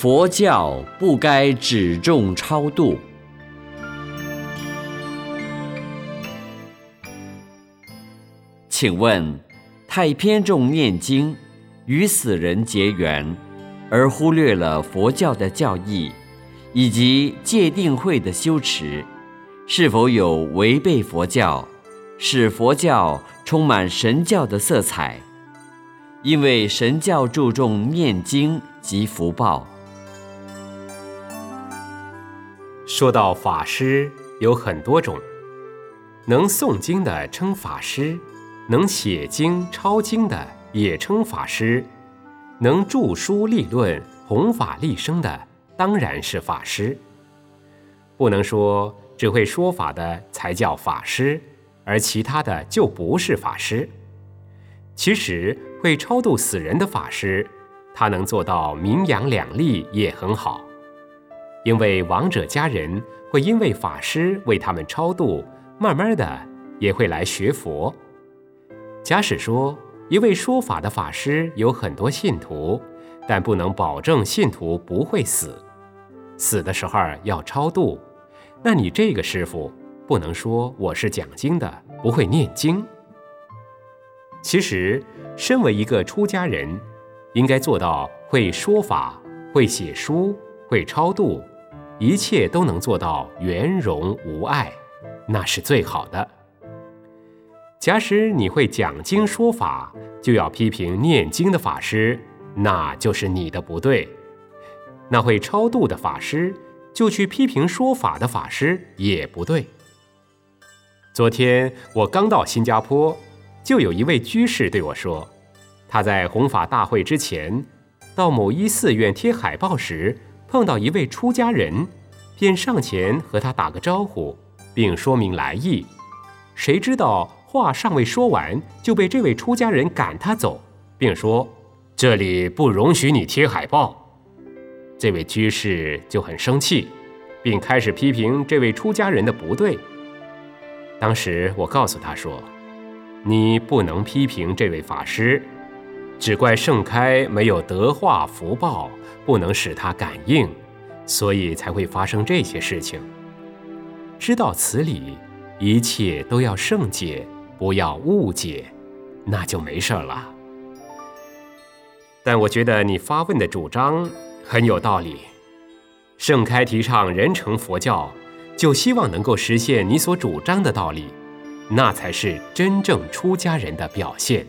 佛教不该只重超度。请问，太偏重念经，与死人结缘，而忽略了佛教的教义，以及戒定慧的修持，是否有违背佛教，使佛教充满神教的色彩？因为神教注重念经及福报。说到法师，有很多种，能诵经的称法师。能写经抄经的也称法师，能著书立论弘法利生的当然是法师。不能说只会说法的才叫法师，而其他的就不是法师。其实会超度死人的法师，他能做到名扬两利也很好，因为亡者家人会因为法师为他们超度，慢慢的也会来学佛。假使说一位说法的法师有很多信徒，但不能保证信徒不会死，死的时候要超度，那你这个师傅不能说我是讲经的，不会念经。其实，身为一个出家人，应该做到会说法、会写书、会超度，一切都能做到圆融无碍，那是最好的。假使你会讲经说法，就要批评念经的法师，那就是你的不对；那会超度的法师，就去批评说法的法师也不对。昨天我刚到新加坡，就有一位居士对我说，他在弘法大会之前，到某一寺院贴海报时，碰到一位出家人，便上前和他打个招呼，并说明来意。谁知道？话尚未说完，就被这位出家人赶他走，并说：“这里不容许你贴海报。”这位居士就很生气，并开始批评这位出家人的不对。当时我告诉他说：“你不能批评这位法师，只怪盛开没有德化福报，不能使他感应，所以才会发生这些事情。知道此理，一切都要圣解。”不要误解，那就没事了。但我觉得你发问的主张很有道理。盛开提倡人成佛教，就希望能够实现你所主张的道理，那才是真正出家人的表现。